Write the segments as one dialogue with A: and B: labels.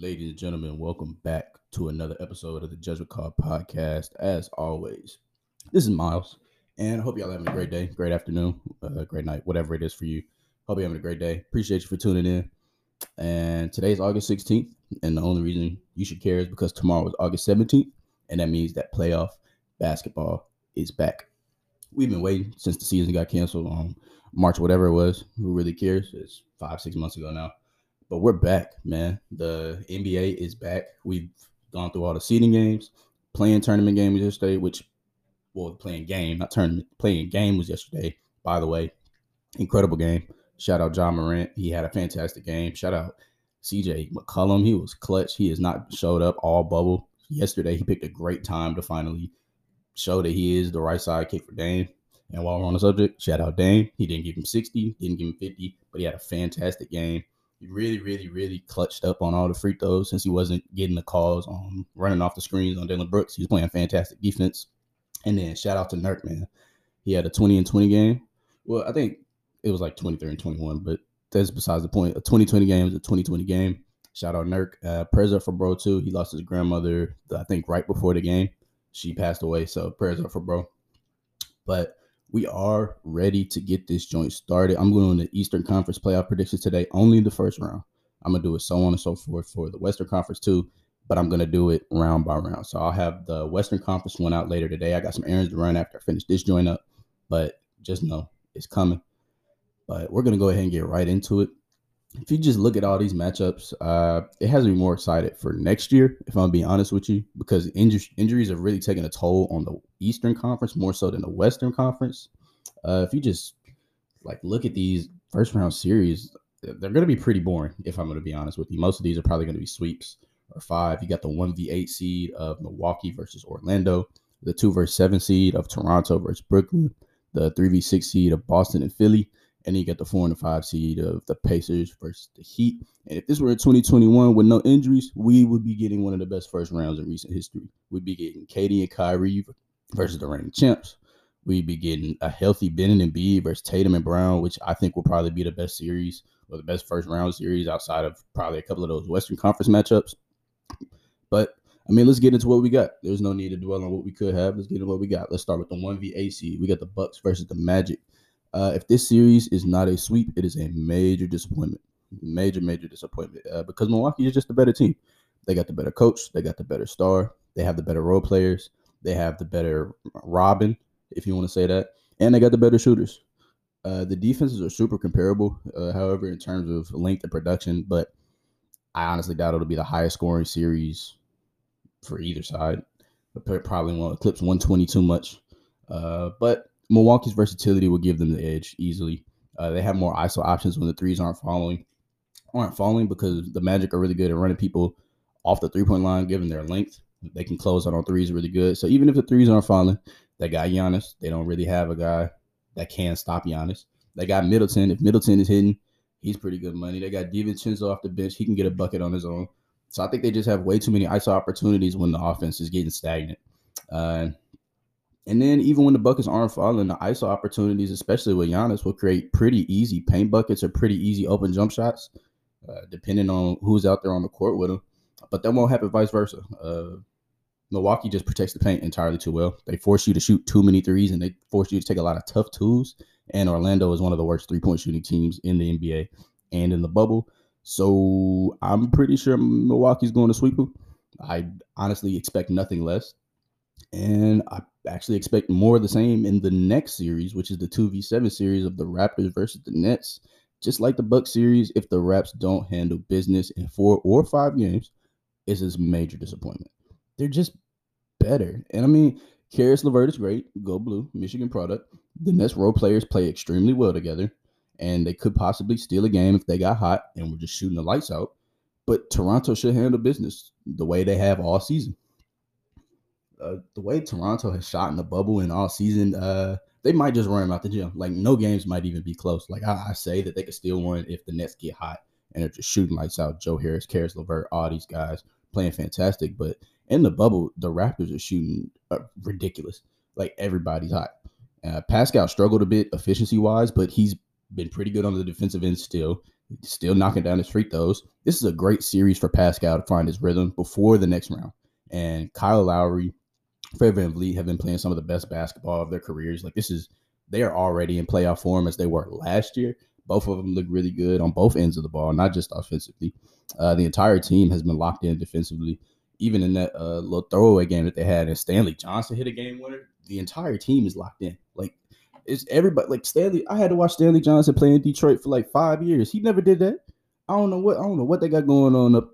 A: Ladies and gentlemen, welcome back to another episode of the Judgment Call podcast. As always, this is Miles, and I hope y'all having a great day, great afternoon, uh, great night, whatever it is for you. Hope you're having a great day. Appreciate you for tuning in. And today is August 16th, and the only reason you should care is because tomorrow is August 17th, and that means that playoff basketball is back. We've been waiting since the season got canceled on March, whatever it was. Who really cares? It's five, six months ago now. But we're back, man. The NBA is back. We've gone through all the seeding games, play-in tournament games yesterday, which well, play-in game, not tournament, play-in game was yesterday. By the way, incredible game. Shout out Ja Morant. He had a fantastic game. Shout out CJ McCollum. He was clutch. He has not showed up all bubble. Yesterday, he picked a great time to finally show that he is the right side kick for Dame. And while we're on the subject, shout out Dame. He didn't give him 60, didn't give him 50, but he had a fantastic game. He really, really, really clutched up on all the free throws since he wasn't getting the calls on running off the screens on Dillon Brooks. He was playing fantastic defense. And then shout out to Nurk, man. He had a 20 and 20 game. Well, I think it was like 23 and 21, but that's besides the point. A 2020 game is a 2020 game. Shout out Nurk. Uh, prayers up for bro too. He lost his grandmother, I think, right before the game. She passed away, so prayers up for bro. But we are ready to get this joint started. I'm going to the Eastern Conference playoff predictions today, only the first round. I'm gonna do it so on and so forth for the Western Conference too, but I'm gonna do it round by round. So I'll have the Western Conference one out later today. I got some errands to run after I finish this joint up, but just know it's coming. But we're gonna go ahead and get right into it. If you just look at all these matchups, uh, it has me more excited for next year. If I'm being honest with you, because inju- injuries have really taken a toll on the Eastern Conference more so than the Western Conference. Uh, if you just like look at these first round series, they're going to be pretty boring. If I'm going to be honest with you, most of these are probably going to be sweeps or five. You got the one v eight seed of Milwaukee versus Orlando, the two versus seven seed of Toronto versus Brooklyn, the three v six seed of Boston and Philly, and then you got the four and the five seed of the Pacers versus the Heat. And if this were in 2021 with no injuries, we would be getting one of the best first rounds in recent history. We'd be getting KD and Kyrie versus the reigning champs. We'd be getting a healthy Bennett and B versus Tatum and Brown, which I think will probably be the best series or the best first round series outside of probably a couple of those Western Conference matchups. But I mean, let's get into what we got. There's no need to dwell on what we could have. Let's get into what we got. Let's start with the 1v8 seed. We got the Bucks versus the Magic. Uh, if this series is not a sweep, it is a major disappointment. Major, major disappointment uh, because Milwaukee is just a better team. They got the better coach. They got the better star. They have the better role players. They have the better Robin, if you want to say that, and they got the better shooters. Uh, the defenses are super comparable, uh, however, in terms of length and production, but I honestly doubt it'll be the highest scoring series for either side. Probably won't eclipse 120 too much. Uh, but Milwaukee's versatility will give them the edge easily. Uh, they have more ISO options when the threes aren't falling, aren't falling because the Magic are really good at running people off the three point line, given their length. They can close out on threes really good. So even if the threes aren't falling, they got Giannis. They don't really have a guy that can stop Giannis. They got Middleton. If Middleton is hitting, he's pretty good money. They got DiVincenzo off the bench. He can get a bucket on his own. So I think they just have way too many ISO opportunities when the offense is getting stagnant. Uh, and then even when the buckets aren't falling, the ISO opportunities, especially with Giannis, will create pretty easy paint buckets or pretty easy open jump shots, uh, depending on who's out there on the court with them. But that won't happen vice versa. Uh, Milwaukee just protects the paint entirely too well. They force you to shoot too many threes and they force you to take a lot of tough twos. And Orlando is one of the worst three point shooting teams in the NBA and in the bubble. So I'm pretty sure Milwaukee's going to sweep them. I honestly expect nothing less. And I actually expect more of the same in the next series, which is the 2v7 series of the Raptors versus the Nets. Just like the Buck series, if the Raps don't handle business in four or five games, it's a major disappointment. They're just better. And I mean, Caris LeVert is great. Go blue, Michigan product. The Nets role players play extremely well together, and they could possibly steal a game if they got hot and were just shooting the lights out. But Toronto should handle business the way they have all season uh, the way Toronto has shot in the bubble and all season, uh, they might just run them out the gym. Like no games might even be close. Like I, I say that they could still win if the Nets get hot and they're just shooting lights out. Joe Harris, Caris LeVert, all these guys playing fantastic. But in the bubble, the Raptors are shooting uh, ridiculous. Like everybody's hot. Uh, Pascal struggled a bit efficiency wise, but he's been pretty good on the defensive end still. still knocking down his free throws. This is a great series for Pascal to find his rhythm before the next round. And Kyle Lowry, Fred VanVleet have been playing some of the best basketball of their careers. Like this is they are already in playoff form as they were last year. Both of them look really good on both ends of the ball, not just offensively. Uh, the entire team has been locked in defensively. Even in that uh, little throwaway game that they had, and Stanley Johnson hit a game winner. The entire team is locked in. Like it's everybody. Like Stanley, I had to watch Stanley Johnson play in Detroit for like five years. He never did that. I don't know what I don't know what they got going on up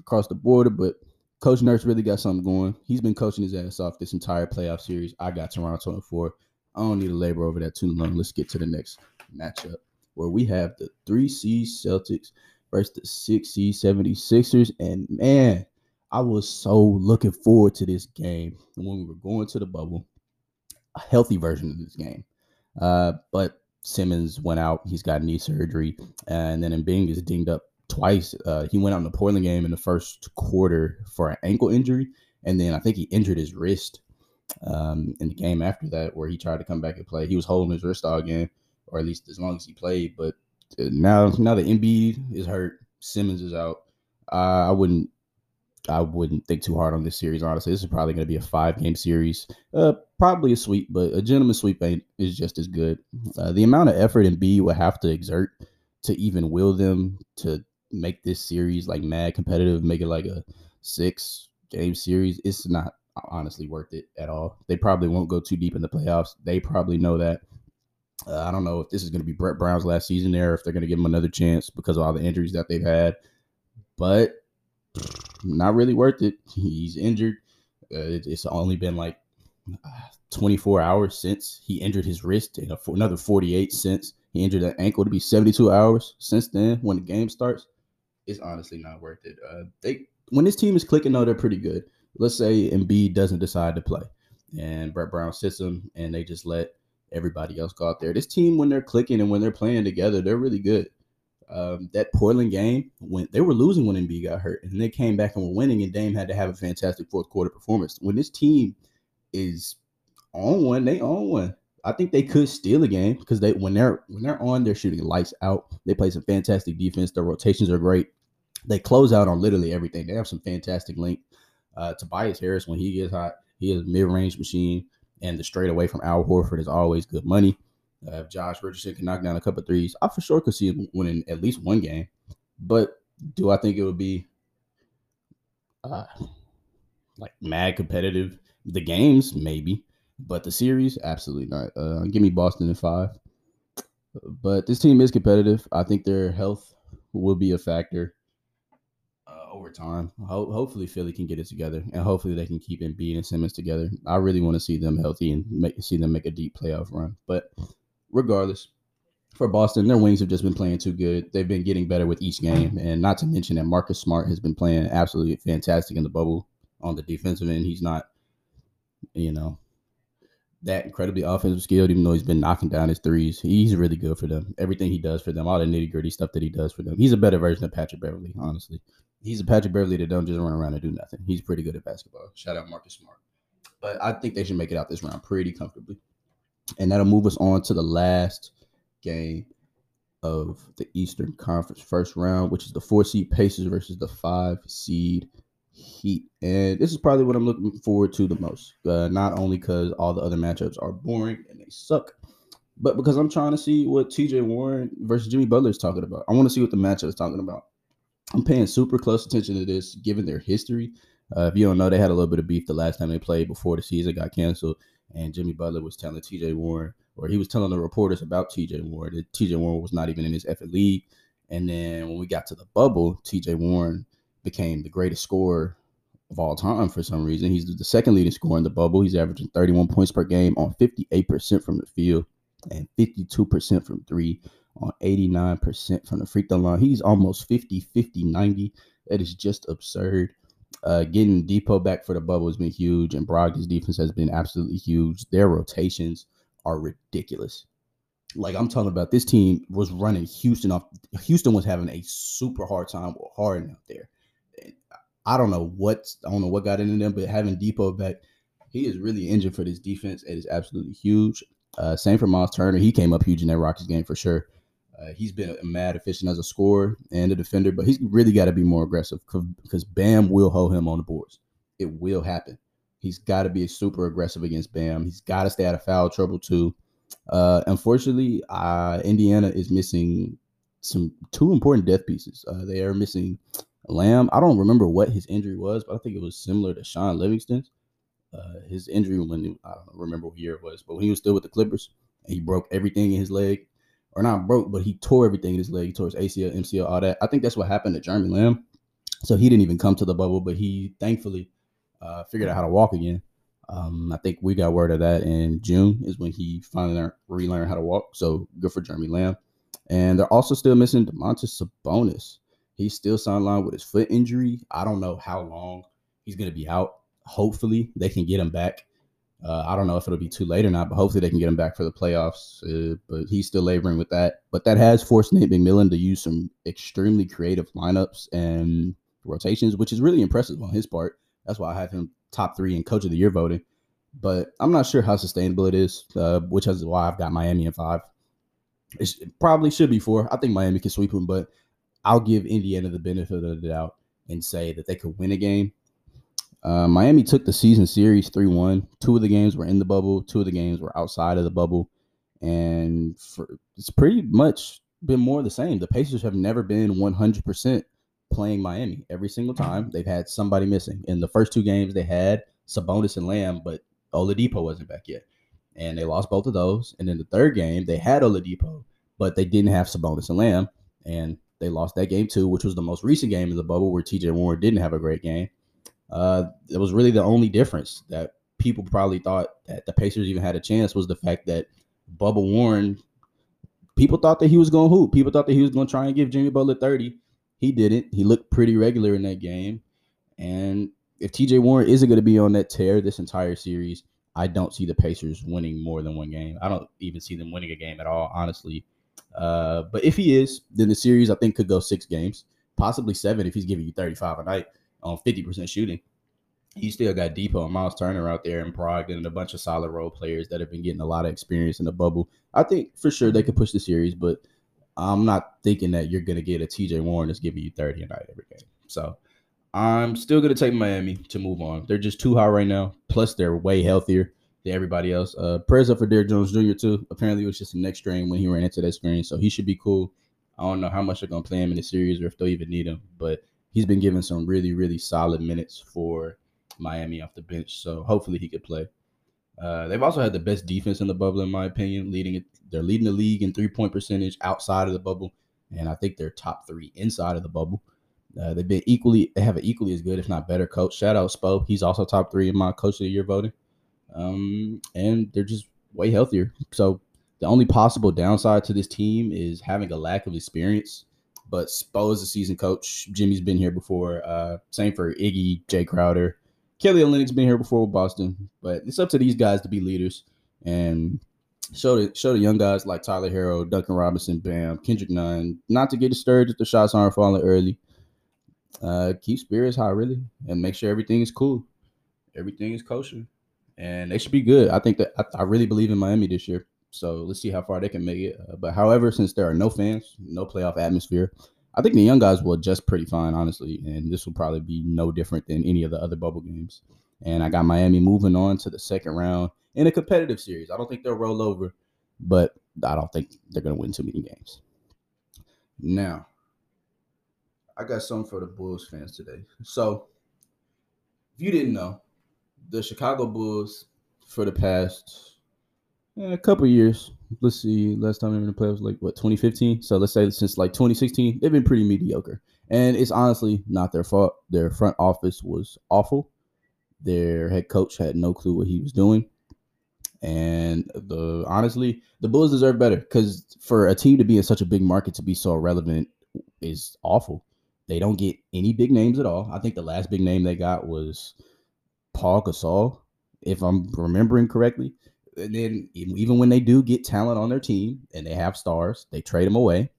A: across the border, but Coach Nurse really got something going. He's been coaching his ass off this entire playoff series. I got Toronto in four. I don't need to labor over that too long. Let's get to the next matchup where we have the three C Celtics versus the six C 76ers. And man, I was so looking forward to this game when we were going to the bubble. A healthy version of this game. Uh, but Simmons went out. He's got knee surgery. And then Embiid is dinged up twice. Uh, he went out in the Portland game in the first quarter for an ankle injury. And then I think he injured his wrist um, in the game after that, where he tried to come back and play. He was holding his wrist all game, or at least as long as he played. But uh, now, now the Embiid is hurt, Simmons is out. Uh, I wouldn't, I wouldn't think too hard on this series. Honestly, this is probably going to be a five game series. Uh, probably a sweep, but a gentleman sweep ain't is just as good. Uh, the amount of effort Embiid would have to exert to even will them to make this series like mad competitive, make it like a six game series, it's not honestly worth it at all. They probably won't go too deep in the playoffs. They probably know that. Uh, I don't know if this is going to be Brett Brown's last season there, if they're going to give him another chance because of all the injuries that they've had. But not really worth it. He's injured. Uh, it, it's only been like uh, 24 hours since he injured his wrist, and another 48 since he injured that ankle. To be 72 hours since then when the game starts, it's honestly not worth it. Uh, they when this team is clicking, though, they're pretty good let's say Embiid doesn't decide to play and Brett Brown sits him and they just let everybody else go out there. This team, when they're clicking and when they're playing together, they're really good. Um, that Portland game, when they were losing when Embiid got hurt, and they came back and were winning, and Dame had to have a fantastic fourth quarter performance. When this team is on one, they on one. I think they could steal a game because they when they're when they're on, they're shooting lights out. They play some fantastic defense. Their rotations are great. They close out on literally everything. They have some fantastic length. Uh, Tobias Harris, when he gets hot, he is a mid-range machine, and the straight away from Al Horford is always good money. Uh, if Josh Richardson can knock down a couple threes, I for sure could see him winning at least one game. But do I think it would be uh, like mad competitive? The games, maybe, but the series, absolutely not. Uh, give me Boston in five. But this team is competitive. I think their health will be a factor time. Ho- hopefully, Philly can get it together, and hopefully they can keep Embiid and Simmons together. I really want to see them healthy and make see them make a deep playoff run. But regardless, for Boston, their wings have just been playing too good. They've been getting better with each game, and not to mention that Marcus Smart has been playing absolutely fantastic in the bubble on the defensive end. He's not, you know, that incredibly offensive skilled, even though he's been knocking down his threes. He's really good for them. Everything he does for them, all the nitty gritty stuff that he does for them. He's a better version of Patrick Beverley, honestly he's a Patrick Beverley that don't just run around and do nothing. He's pretty good at basketball. Shout out Marcus Smart. But I think they should make it out this round pretty comfortably. And that'll move us on to the last game of the Eastern Conference first round, which is the four seed Pacers versus the five seed Heat. And this is probably what I'm looking forward to the most. Uh, not only because all the other matchups are boring and they suck, but because I'm trying to see what TJ Warren versus Jimmy Butler is talking about. I want to see what the matchup is talking about. I'm paying super close attention to this, given their history. Uh, if you don't know, they had a little bit of beef the last time they played before the season got canceled, and Jimmy Butler was telling T.J. Warren, or he was telling the reporters about T.J. Warren that T.J. Warren was not even in his effort league. And then when we got to the bubble, T.J. Warren became the greatest scorer of all time for some reason. He's the second leading scorer in the bubble. He's averaging 31 points per game on 58% from the field and 52% from three on 89% from the free throw line. He's almost 50, 50, 90. That is just absurd. Uh, getting Dipo back for the bubble has been huge, and Brogdon's defense has been absolutely huge. Their rotations are ridiculous. Like I'm talking about, this team was running Houston off. Houston was having a super hard time with Harden out there. I don't know what I don't know what got into them, but having Dipo back, he is really injured for this defense. It is absolutely huge. Uh, same for Miles Turner. He came up huge in that Rockets game for sure. Uh, he's been mad efficient as a scorer and a defender, but he's really got to be more aggressive because Bam will hold him on the boards. It will happen. He's got to be super aggressive against Bam. He's got to stay out of foul trouble too. Uh, unfortunately, uh, Indiana is missing some two important death pieces. Uh, they are missing Lamb. I don't remember what his injury was, but I think it was similar to Shaun Livingston's. Uh, his injury when I don't remember what year it was, but when he was still with the Clippers, he broke everything in his leg, or not broke, but he tore everything in his leg. He tore his ACL, MCL, all that. I think that's what happened to Jeremy Lamb. So he didn't even come to the bubble, but he thankfully uh, figured out how to walk again. Um, I think we got word of that in June is when he finally learned, relearned how to walk. So good for Jeremy Lamb. And they're also still missing Domantas Sabonis. He's still sidelined with his foot injury. I don't know how long he's going to be out. Hopefully they can get him back. Uh, I don't know if it'll be too late or not, but hopefully they can get him back for the playoffs. Uh, but he's still laboring with that. But that has forced Nate McMillan to use some extremely creative lineups and rotations, which is really impressive on his part. That's why I have him top three in coach of the year voting. But I'm not sure how sustainable it is, uh, which is why I've got Miami in five. It probably should be four. I think Miami can sweep them, but I'll give Indiana the benefit of the doubt and say that they could win a game. Uh, Miami took the season series 3 1. Two of the games were in the bubble, two of the games were outside of the bubble. And for, it's pretty much been more the same. The Pacers have never been 100% playing Miami. Every single time they've had somebody missing. In the first two games, they had Sabonis and Lamb, but Oladipo wasn't back yet. And they lost both of those. And in the third game, they had Oladipo, but they didn't have Sabonis and Lamb. And they lost that game too, which was the most recent game in the bubble where TJ Warren didn't have a great game. Uh, it was really the only difference that people probably thought that the Pacers even had a chance was the fact that Bubba Warren, people thought that he was going to hoop. People thought that he was going to try and give Jimmy Butler 30. He didn't. He looked pretty regular in that game. And if TJ Warren isn't going to be on that tear this entire series, I don't see the Pacers winning more than one game. I don't even see them winning a game at all, honestly. Uh, but if he is, then the series I think could go six games, possibly seven if he's giving you 35 a night on 50% shooting. You still got Dipo and Miles Turner out there in Prague and a bunch of solid role players that have been getting a lot of experience in the bubble. I think for sure they could push the series, but I'm not thinking that you're going to get a TJ Warren that's giving you 30 a night every game. So I'm still going to take Miami to move on. They're just too high right now. Plus, they're way healthier than everybody else. Uh, prayers up for Derrick Jones Jr. too. Apparently, it was just a neck strain when he ran into that screen, so he should be cool. I don't know how much they're going to play him in the series or if they'll even need him, but he's been given some really, really solid minutes for Miami off the bench. So hopefully he could play. Uh, they've also had the best defense in the bubble, in my opinion. Leading it, they're leading the league in three point percentage outside of the bubble, and I think they're top three inside of the bubble. Uh, they've been equally, they have an equally as good, if not better, coach. Shout out Spo, he's also top three in my coach of the year voting. Um, and they're just way healthier. So the only possible downside to this team is having a lack of experience. But Spo is a seasoned coach. Jimmy's been here before. Uh, same for Iggy, Jae Crowder. Kelly Olynyk's been here before with Boston. But it's up to these guys to be leaders and show the show the young guys like Tyler Herro, Duncan Robinson, Bam, Kendrick Nunn, not to get discouraged if the shots aren't falling early. Uh, keep spirits high, really, and make sure everything is cool. Everything is kosher, and they should be good. I think that I, I really believe in Miami this year. So let's see how far they can make it. Uh, but however, since there are no fans, no playoff atmosphere, I think the young guys will adjust pretty fine, honestly. And this will probably be no different than any of the other bubble games. And I got Miami moving on to the second round in a competitive series. I don't think they'll roll over, but I don't think they're going to win too many games. Now, I got something for the Bulls fans today. So, if you didn't know, the Chicago Bulls for the past Eh, a couple years. Let's see, last time they were in the playoffs, like what 2015. So let's say since like 2016, they've been pretty mediocre, and it's honestly not their fault. Their front office was awful. Their head coach had no clue what he was doing, and the honestly, the Bulls deserve better because for a team to be in such a big market to be so relevant is awful. They don't get any big names at all. I think the last big name they got was Pau Gasol, if I'm remembering correctly and then even when they do get talent on their team and they have stars, they trade them away.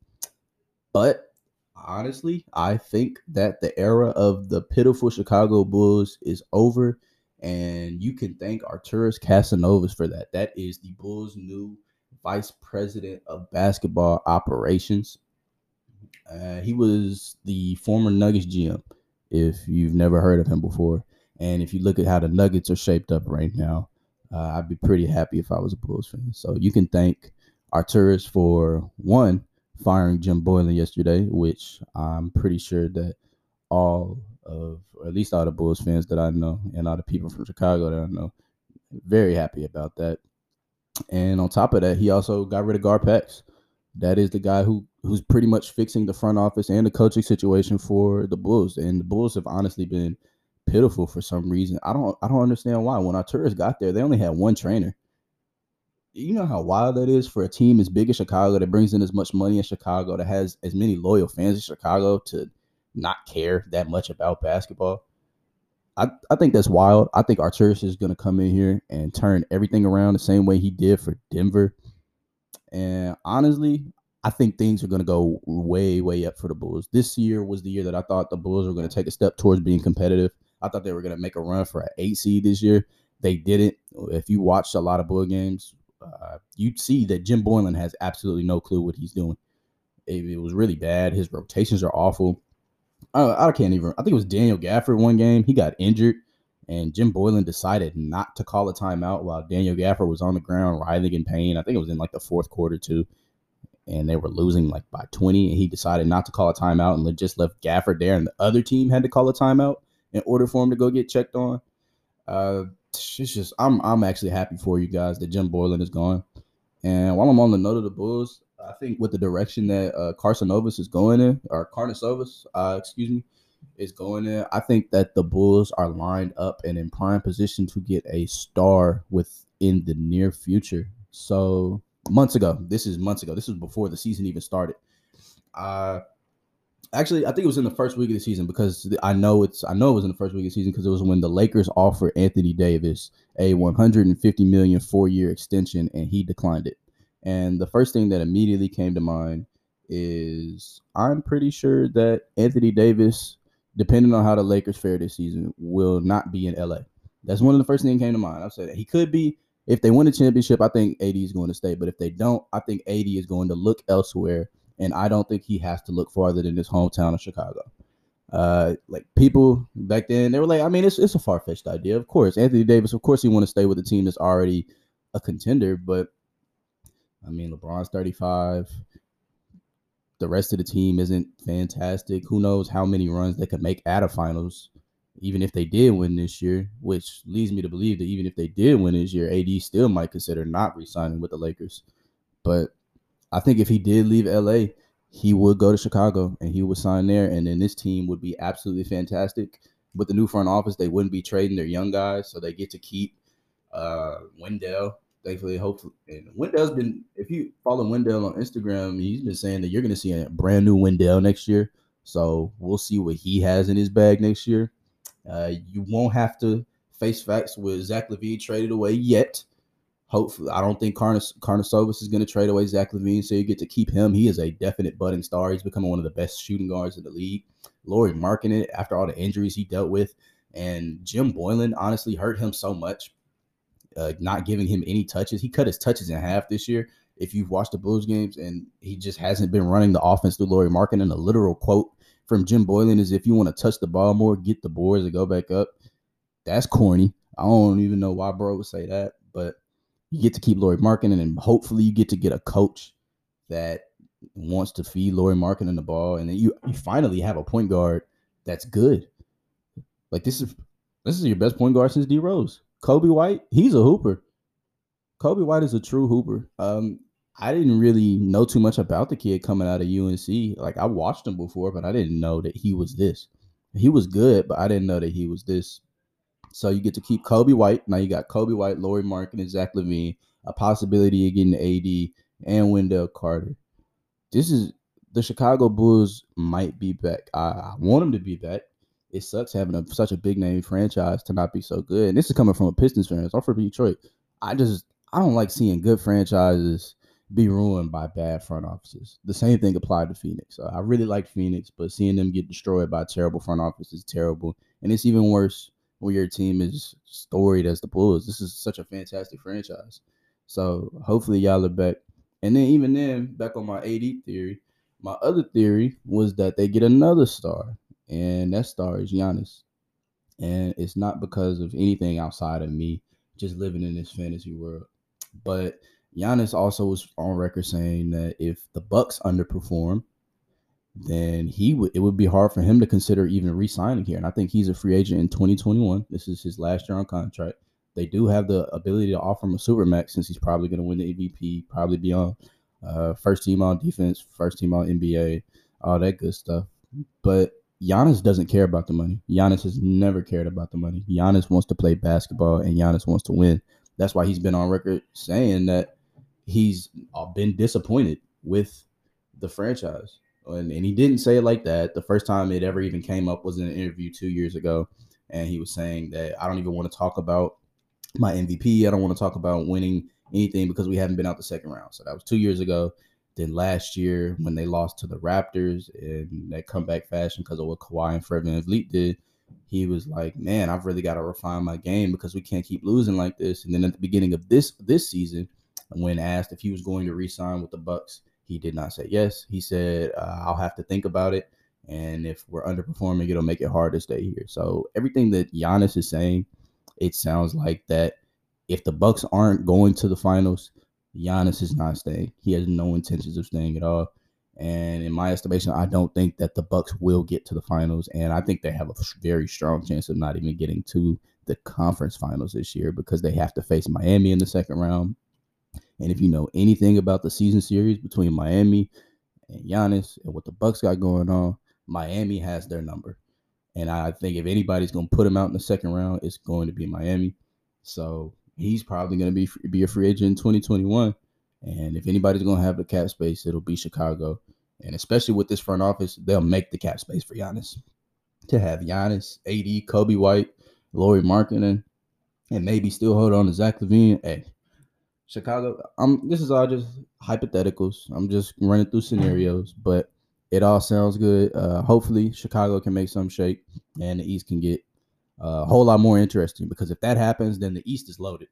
A: But honestly, I think that the era of the pitiful Chicago Bulls is over, and you can thank Arturas Karnisovas for that. That is the Bulls' new vice president of basketball operations. Uh, he was the former Nuggets GM, if you've never heard of him before. And if you look at how the Nuggets are shaped up right now, uh, I'd be pretty happy if I was a Bulls fan. So you can thank Arturas for one firing Jim Boylen yesterday, which I'm pretty sure that all of, or at least all the Bulls fans that I know, and all the people from Chicago that I know, very happy about that. And on top of that, he also got rid of Garpax. That is the guy who who's pretty much fixing the front office and the coaching situation for the Bulls. And the Bulls have honestly been pitiful for some reason. I don't I don't understand why. When Arturas got there, they only had one trainer. You know how wild that is for a team as big as Chicago that brings in as much money as Chicago, that has as many loyal fans as Chicago to not care that much about basketball. I, I think that's wild. I think Arturas is going to come in here and turn everything around the same way he did for Denver. And honestly, I think things are going to go way, way up for the Bulls. This year was the year that I thought the Bulls were going to take a step towards being competitive. I thought they were going to make a run for an eight seed this year. They didn't. If you watched a lot of Bull games, uh, you'd see that Jim Boylen has absolutely no clue what he's doing. It, it was really bad. His rotations are awful. I, I can't even. I think it was Daniel Gafford one game. He got injured, and Jim Boylen decided not to call a timeout while Daniel Gafford was on the ground writhing in pain. I think it was in like the fourth quarter too, and they were losing like by twenty. And he decided not to call a timeout and just left Gafford there, and the other team had to call a timeout in order for him to go get checked on. Uh, it's just I'm I'm actually happy for you guys that Jim Boylen is gone. And while I'm on the note of the Bulls, I think with the direction that uh, Karnisovas is going in, or Karnisovas, uh, excuse me, is going in, I think that the Bulls are lined up and in prime position to get a star within the near future. So months ago, this is months ago. This was before the season even started. Uh, actually, I think it was in the first week of the season because I know it's I know it was in the first week of the season because it was when the Lakers offered Anthony Davis a 150 million four year extension and he declined it. And the first thing that immediately came to mind is I'm pretty sure that Anthony Davis, depending on how the Lakers fare this season, will not be in LA. That's one of the first things that came to mind. I'll say that he could be. If they win the championship, I think AD is going to stay. But if they don't, I think AD is going to look elsewhere. And I don't think he has to look farther than his hometown of Chicago. Uh, like people back then, they were like, I mean, it's it's a far fetched idea. Of course, Anthony Davis, of course, he want to stay with a team that's already a contender, but I mean, LeBron's 35. The rest of the team isn't fantastic. Who knows how many runs they could make out of finals, even if they did win this year, which leads me to believe that even if they did win this year, AD still might consider not resigning with the Lakers. But I think if he did leave LA, he would go to Chicago and he would sign there, and then this team would be absolutely fantastic. With the new front office, they wouldn't be trading their young guys, so they get to keep uh, Wendell thankfully, hopefully, and Wendell's been. If you follow Wendell on Instagram, he's been saying that you're going to see a brand new Wendell next year. So we'll see what he has in his bag next year. Uh, you won't have to face facts with Zach LaVine traded away yet. Hopefully, I don't think Carnis Karnisovas is going to trade away Zach LaVine, so you get to keep him. He is a definite budding star. He's becoming one of the best shooting guards in the league. Lauri Markkanen after all the injuries he dealt with, and Jim Boylen honestly hurt him so much uh, not giving him any touches. He cut his touches in half this year. If you've watched the Bulls games, and he just hasn't been running the offense through Lauri Markkanen. A literal quote from Jim Boylen is, "If you want to touch the ball more, get the boards and go back up." That's corny. I don't even know why bro would say that, but you get to keep Lauri Markkanen, and then hopefully you get to get a coach that wants to feed Lauri Markkanen the ball, and then you you finally have a point guard that's good. Like this is this is your best point guard since D Rose. Coby White, he's a hooper. Coby White is a true hooper. Um, I didn't really know too much about the kid coming out of UNC. Like I watched him before, but I didn't know that he was this. He was good, but I didn't know that he was this. So you get to keep Coby White. Now you got Coby White, Lauri Mark, and Zach LaVine. A possibility of getting AD and Wendell Carter. This is the Chicago Bulls might be back. I, I want them to be back it sucks having a, such a big name franchise to not be so good. And this is coming from a Pistons fan. I'm from Detroit. I just I don't like seeing good franchises be ruined by bad front offices. The same thing applied to Phoenix. I really like Phoenix, but seeing them get destroyed by terrible front office is terrible. And it's even worse when your team is storied as the Bulls. This is such a fantastic franchise. So hopefully y'all are back. And then even then, back on my AD theory, my other theory was that they get another star, and that star is Giannis. And it's not because of anything outside of me just living in this fantasy world. But Giannis also was on record saying that if the Bucks underperform, then he would it would be hard for him to consider even re-signing here. And I think he's a free agent in 2021. This is his last year on contract. They do have the ability to offer him a super max since he's probably going to win the MVP, probably be on uh, first team on defense, first team on NBA, all that good stuff. But Giannis doesn't care about the money. Giannis has never cared about the money. Giannis wants to play basketball and Giannis wants to win. That's why he's been on record saying that he's been disappointed with the franchise. And, and he didn't say it like that. The first time it ever even came up was in an interview two years ago. And he was saying that I don't even want to talk about my MVP. I don't want to talk about winning anything because we haven't been out the second round. So that was two years ago. Then last year when they lost to the Raptors in that comeback fashion because of what Kawhi and Fred VanVleet did, he was like, "Man, I've really got to refine my game because we can't keep losing like this." And then at the beginning of this this season, when asked if he was going to resign with the Bucks, he did not say yes. He said, uh, "I'll have to think about it." And if we're underperforming, it'll make it hard to stay here. So everything that Giannis is saying, it sounds like that if the Bucks aren't going to the finals, Giannis is not staying. He has no intentions of staying at all. And in my estimation, I don't think that the Bucks will get to the finals. And I think they have a very strong chance of not even getting to the conference finals this year because they have to face Miami in the second round. And if you know anything about the season series between Miami and Giannis and what the Bucks got going on, Miami has their number. And I think if anybody's going to put him out in the second round, it's going to be Miami. So he's probably going to be be a free agent in 2021. And if anybody's going to have the cap space, it'll be Chicago. And especially with this front office, they'll make the cap space for Giannis. To have Giannis, AD, Coby White, Lauri Markkanen, and maybe still hold on to Zach LaVine, Hey, Chicago. I'm. This is all just hypotheticals. I'm just running through scenarios, but it all sounds good. Uh, hopefully, Chicago can make some shake, and the East can get a whole lot more interesting because if that happens, then the East is loaded,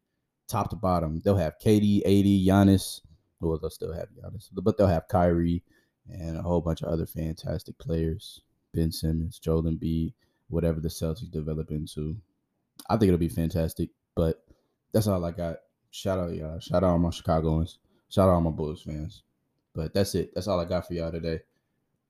A: top to bottom. They'll have KD, AD, Giannis. Well, they'll still have Giannis, but they'll have Kyrie and a whole bunch of other fantastic players. Ben Simmons, Joel Embiid, whatever the Celtics develop into. I think it'll be fantastic. But that's all I got. Shout out y'all. Shout out all my Chicagoans. Shout out all my Bulls fans. But that's it. That's all I got for y'all today.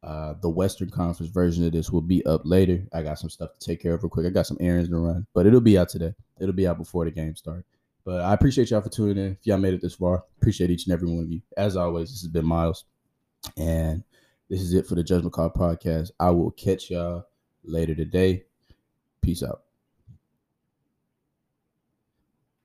A: Uh, the Western Conference version of this will be up later. I got some stuff to take care of real quick. I got some errands to run, but it'll be out today. It'll be out before the game starts. But I appreciate y'all for tuning in. If y'all made it this far, appreciate each and every one of you. As always, this has been Miles, and this is it for the Judgment Call podcast. I will catch y'all later today. Peace out.